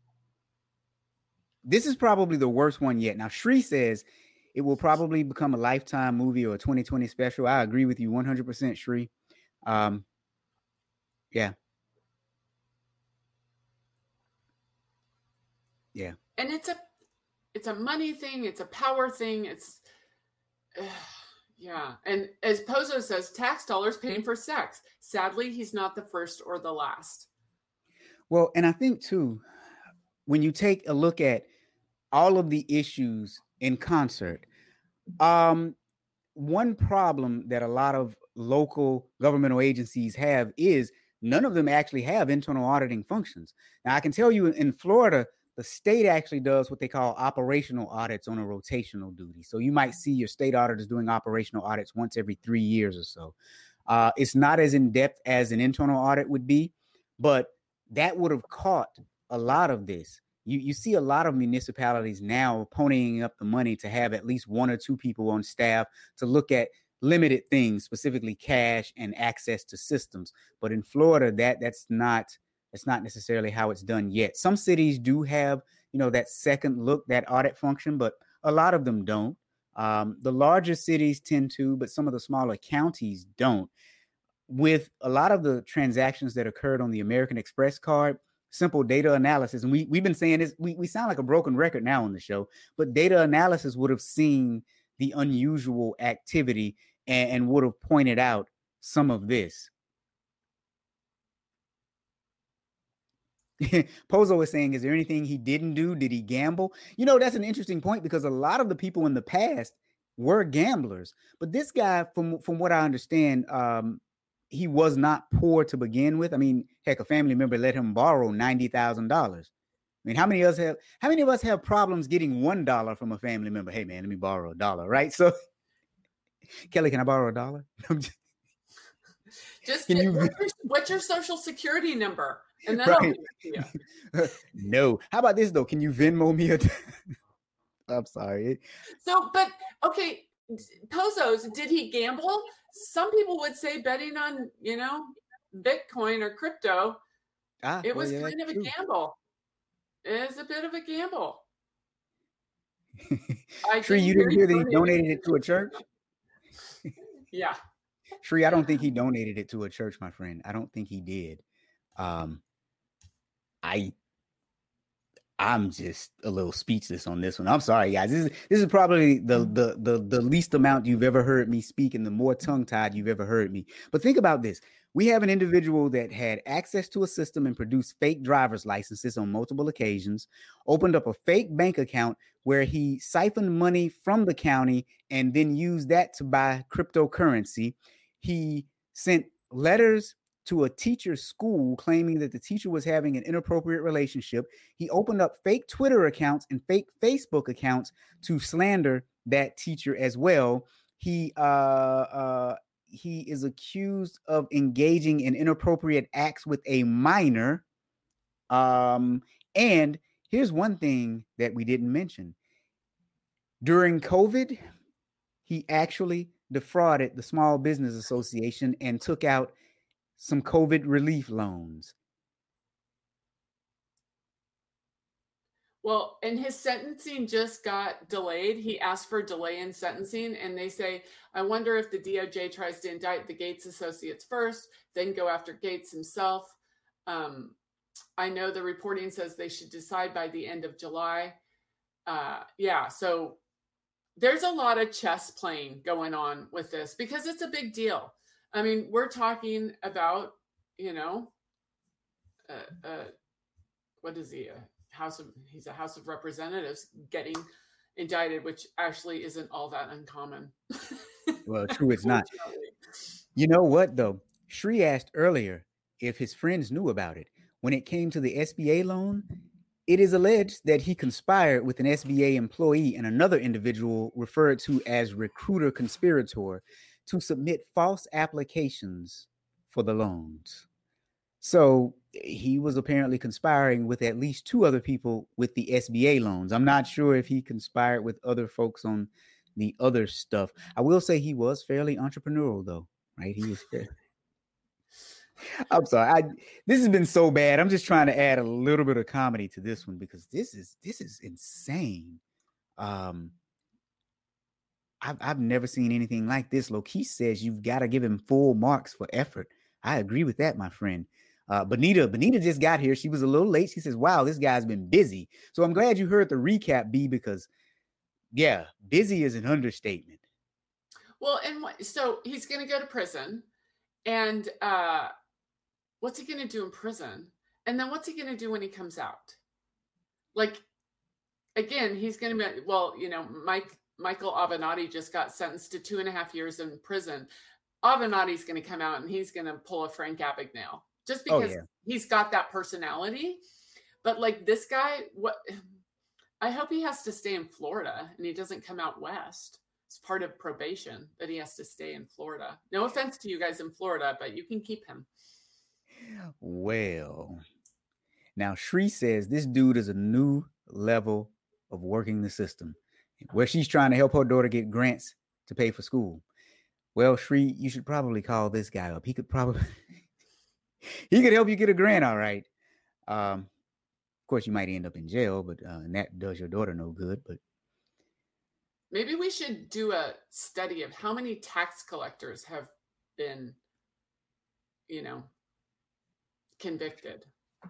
Speaker 1: This is probably the worst one yet. Now, Shri says it will probably become a lifetime movie or a 2020 special. I agree with you 100%, Shri. Um, yeah, Yeah.
Speaker 2: And it's a it's a money thing, it's a power thing, it's uh, yeah. And as Pozo says, tax dollars paying for sex. Sadly, he's not the first or the last.
Speaker 1: Well, and I think too, when you take a look at all of the issues in concert, um, one problem that a lot of local governmental agencies have is none of them actually have internal auditing functions. Now, I can tell you in Florida, the state actually does what they call operational audits on a rotational duty. So you might see your state auditors doing operational audits once every three years or so. Uh, it's not as in depth as an internal audit would be, but that would have caught a lot of this. You, you see a lot of municipalities now ponying up the money to have at least one or two people on staff to look at limited things, specifically cash and access to systems. But in Florida, that that's not It's not necessarily how it's done yet. Some cities do have, you know, that second look, that audit function, but a lot of them don't. Um, the larger cities tend to, but some of the smaller counties don't. With a lot of the transactions that occurred on the American Express card, simple data analysis, and we, we've been saying this, we, we sound like a broken record now on the show, but data analysis would have seen the unusual activity and, and would have pointed out some of this. Pozo is saying, is there anything he didn't do? Did he gamble? You know, that's an interesting point because a lot of the people in the past were gamblers. But this guy, from from what I understand, um, he was not poor to begin with. I mean, heck, a family member let him borrow ninety thousand dollars. I mean, how many of us have how many of us have problems getting one dollar from a family member? Hey man, let me borrow a dollar, right? So Kelly, can I borrow a dollar?
Speaker 2: Just can you, what's, your, what's your social security number? And then right.
Speaker 1: no. How about this though? Can you Venmo me a? I'm sorry.
Speaker 2: So, but okay, Pozos, did he gamble? Some people would say betting on, you know, Bitcoin or crypto. Ah, it was well, yeah, kind of a gamble. It is a bit of a gamble.
Speaker 1: I Shree, you didn't hear that he donated it to a church?
Speaker 2: yeah.
Speaker 1: Shree, I don't think he donated it to a church, my friend. I don't think he did. Um, I I'm just a little speechless on this one. I'm sorry, guys. This is this is probably the mm. the the, the least amount you've ever heard me speak and the more tongue-tied you've ever heard me. But think about this. We have an individual that had access to a system and produced fake driver's licenses on multiple occasions, opened up a fake bank account where he siphoned money from the county and then used that to buy cryptocurrency. He sent letters to a teacher's school claiming that the teacher was having an inappropriate relationship. He opened up fake Twitter accounts and fake Facebook accounts to slander that teacher as well. He uh, uh, he is accused of engaging in inappropriate acts with a minor. Um, and here's one thing that we didn't mention. During COVID, he actually defrauded the Small Business Association and took out some COVID relief loans.
Speaker 2: Well, and his sentencing just got delayed. He asked for delay in sentencing, and they say, I wonder if the DOJ tries to indict the Gaetz associates first, then go after Gaetz himself. Um, I know the reporting says they should decide by the end of July. Uh, yeah, so there's a lot of chess playing going on with this because it's a big deal. I mean, we're talking about, you know, uh, uh, what is he? A House of he's a House of Representatives getting indicted, which actually isn't all that uncommon.
Speaker 1: well, true, it's not. You know what though? Shree asked earlier if his friends knew about it. When it came to the SBA loan, it is alleged that he conspired with an SBA employee and another individual referred to as recruiter conspirator to submit false applications for the loans. So he was apparently conspiring with at least two other people with the SBA loans. I'm not sure if he conspired with other folks on the other stuff. I will say he was fairly entrepreneurial though, right? He was fair. I'm sorry. I this has been so bad. I'm just trying to add a little bit of comedy to this one because this is this is insane. Um I've, I've never seen anything like this. Loki says you've got to give him full marks for effort. I agree with that, my friend. Uh, Benita, Benita just got here. She was a little late. She says, "Wow, this guy's been busy." So I'm glad you heard the recap, B, because yeah, busy is an understatement.
Speaker 2: Well, and what, so he's going to go to prison, and uh, what's he going to do in prison? And then what's he going to do when he comes out? Like, again, he's going to be well. You know, Mike Michael Avenatti just got sentenced to two and a half years in prison. Avenatti's going to come out and he's going to pull a Frank Abagnale just oh, because oh, yeah. he's got that personality. But like this guy, what I hope he has to stay in Florida and he doesn't come out west. It's part of probation that he has to stay in Florida. No offense to you guys in Florida, but you can keep him.
Speaker 1: Well, now Shree says this dude is a new level of working the system where she's trying to help her daughter get grants to pay for school. Well, Shree, you should probably call this guy up. He could probably he could help you get a grant, all right. Um, of course, you might end up in jail, but uh, and that does your daughter no good. But
Speaker 2: maybe we should do a study of how many tax collectors have been, you know, convicted.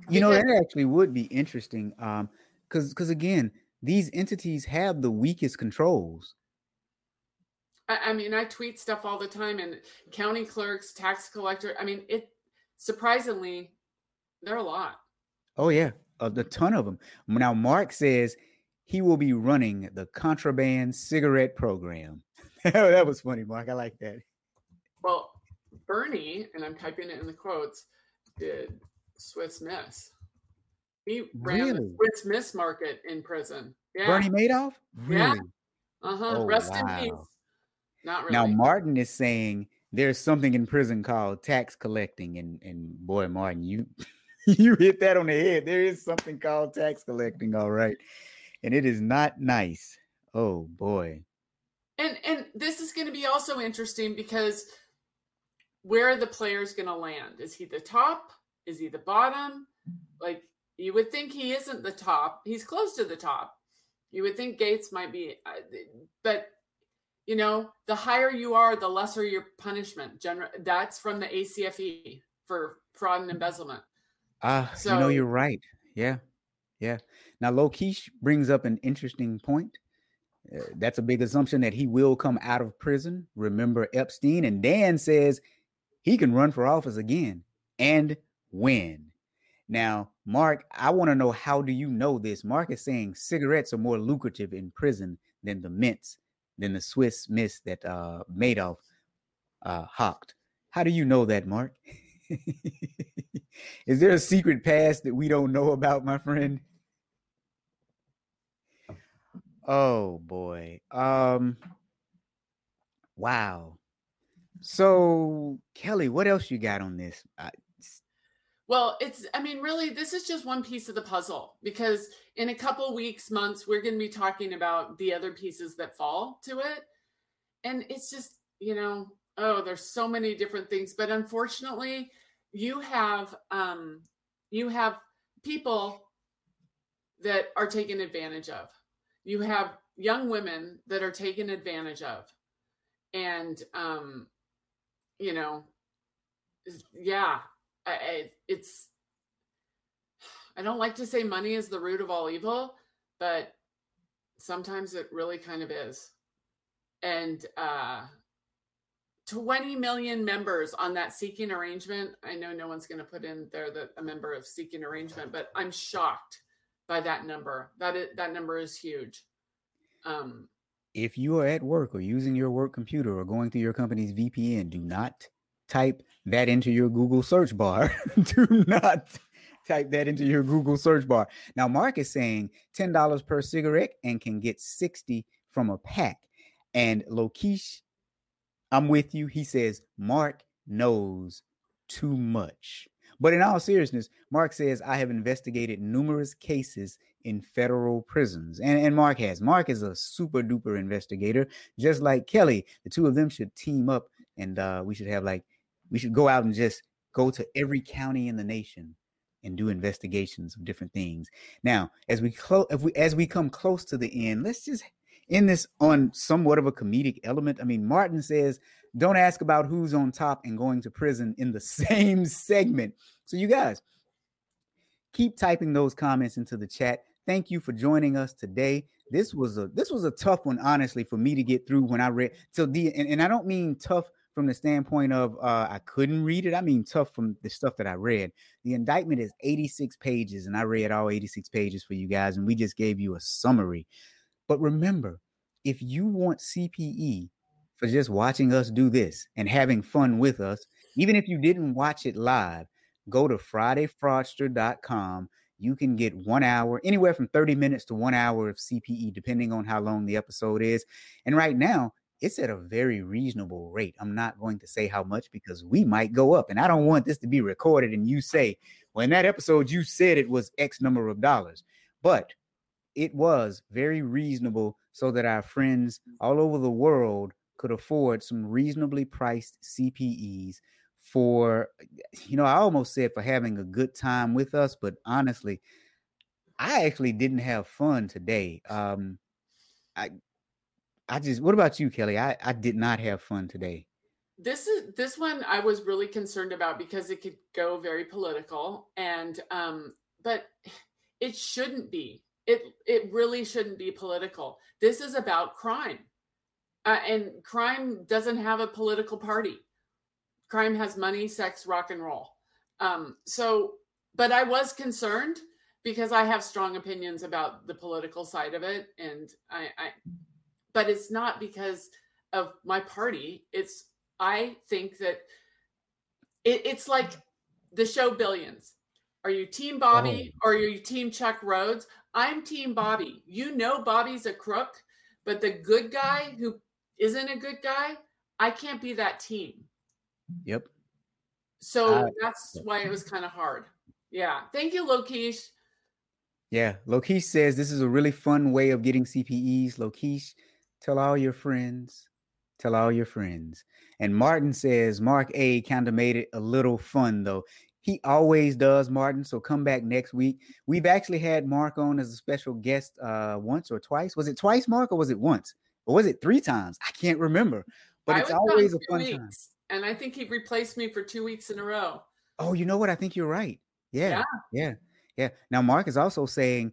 Speaker 1: You know, that actually would be interesting. Um, because because again, these entities have the weakest controls.
Speaker 2: I, I mean, I tweet stuff all the time, and county clerks, tax collector. I mean, it surprisingly, there are a lot.
Speaker 1: Oh yeah, a, a ton of them. Now, Mark says he will be running the contraband cigarette program. that was funny, Mark. I like that.
Speaker 2: Well, Bernie, and I'm typing it in the quotes, did Swiss Miss. He ran really? the Swiss Miss market in prison.
Speaker 1: Yeah. Bernie Madoff?
Speaker 2: Really? Yeah. Uh-huh. Oh, Rest wow. in peace. Not really.
Speaker 1: Now Martin is saying there's something in prison called tax collecting, and and boy, Martin, you you hit that on the head. There is something called tax collecting, all right, and it is not nice. Oh boy.
Speaker 2: And and this is going to be also interesting because where are the players going to land? Is he the top? Is he the bottom? Like you would think he isn't the top. He's close to the top. You would think Gaetz might be, uh, but you know, the higher you are, the lesser your punishment. General, that's from the ACFE for fraud and embezzlement.
Speaker 1: Ah, uh, so, you know, you're right. Yeah, yeah. Now, Lokeesh brings up an interesting point. Uh, that's a big assumption that he will come out of prison. Remember Epstein, and Dan says he can run for office again and win. Now, Mark, I want to know how do you know this? Mark is saying cigarettes are more lucrative in prison than the mints, than the Swiss Miss that uh, Madoff uh, hawked. How do you know that, Mark? is there a secret past that we don't know about, my friend? Oh boy. Um wow. So Kelly, what else you got on this?
Speaker 2: Well, it's, I mean, really, this is just one piece of the puzzle because in a couple weeks, months, we're going to be talking about the other pieces that fall to it. And it's just, you know, oh, there's so many different things. But unfortunately, you have, um, you have people that are taken advantage of. You have young women that are taken advantage of. And, um, you know, yeah, I, it's I don't like to say money is the root of all evil, but sometimes it really kind of is. And uh 20 million members on that seeking arrangement. I know no one's going to put in there that a member of seeking arrangement, but I'm shocked by that number. That is, that number is huge. Um,
Speaker 1: if you are at work or using your work computer or going through your company's VPN, do not type that into your Google search bar. Do not type that into your Google search bar. Now, Mark is saying $10 per cigarette and can get 60 from a pack. And Lokeesh, I'm with you. He says, Mark knows too much. But in all seriousness, Mark says, I have investigated numerous cases in federal prisons. And, and Mark has. Mark is a super duper investigator, just like Kelly. The two of them should team up and uh, we should have like we should go out and just go to every county in the nation and do investigations of different things. Now, as we close, if we as we come close to the end, let's just end this on somewhat of a comedic element. I mean, Martin says, "Don't ask about who's on top and going to prison in the same segment." So, you guys, keep typing those comments into the chat. Thank you for joining us today. This was a this was a tough one, honestly, for me to get through when I read. So the and, and I don't mean tough from the standpoint of uh, I couldn't read it. I mean, tough from the stuff that I read. The indictment is 86 pages, and I read all 86 pages for you guys, and we just gave you a summary. But remember, if you want CPE for just watching us do this and having fun with us, even if you didn't watch it live, go to FridayFraudster.com. You can get one hour, anywhere from 30 minutes to one hour of CPE, depending on how long the episode is. And right now, it's at a very reasonable rate. I'm not going to say how much because we might go up. And I don't want this to be recorded and you say, well, in that episode, you said it was X number of dollars. But it was very reasonable so that our friends all over the world could afford some reasonably priced CPEs for you know, I almost said for having a good time with us, but honestly, I actually didn't have fun today. Um I I just what about you, Kelly? I, I did not have fun today.
Speaker 2: This is this one I was really concerned about because it could go very political and um but it shouldn't be. It it really shouldn't be political. This is about crime. Uh, and crime doesn't have a political party. Crime has money, sex, rock and roll. Um, so, but I was concerned because I have strong opinions about the political side of it, and I, I but it's not because of my party. It's I think that it, it's like the show Billions. Are you Team Bobby oh. or are you Team Chuck Rhoades? I'm Team Bobby. You know Bobby's a crook, but the good guy who isn't a good guy, I can't be that team.
Speaker 1: Yep.
Speaker 2: So uh, that's why it was kind of hard. Yeah. Thank you, Lokesh.
Speaker 1: Yeah. Lokesh says this is a really fun way of getting CPEs. Lokesh, tell all your friends. Tell all your friends. And Martin says Mark A kind of made it a little fun though. He always does, Martin. So come back next week. We've actually had Mark on as a special guest uh once or twice. Was it twice, Mark, or was it once? Or was it three times? I can't remember. But I it's always a fun weeks, time.
Speaker 2: And I think he replaced me for two weeks in a row.
Speaker 1: Oh, you know what? I think you're right. Yeah. Yeah. Yeah. yeah. Now Mark is also saying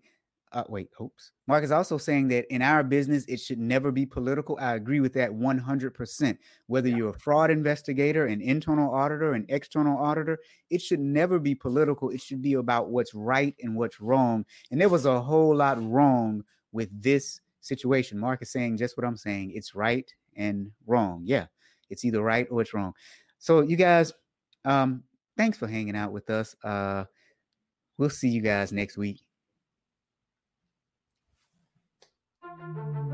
Speaker 1: uh, wait, oops. Mark is also saying that in our business, it should never be political. I agree with that 100%. Whether yeah. you're a fraud investigator, an internal auditor, an external auditor, it should never be political. It should be about what's right and what's wrong. And there was a whole lot wrong with this situation. Mark is saying just what I'm saying. It's right and wrong. Yeah, it's either right or it's wrong. So, you guys, um, thanks for hanging out with us. Uh, we'll see you guys next week. Thank you.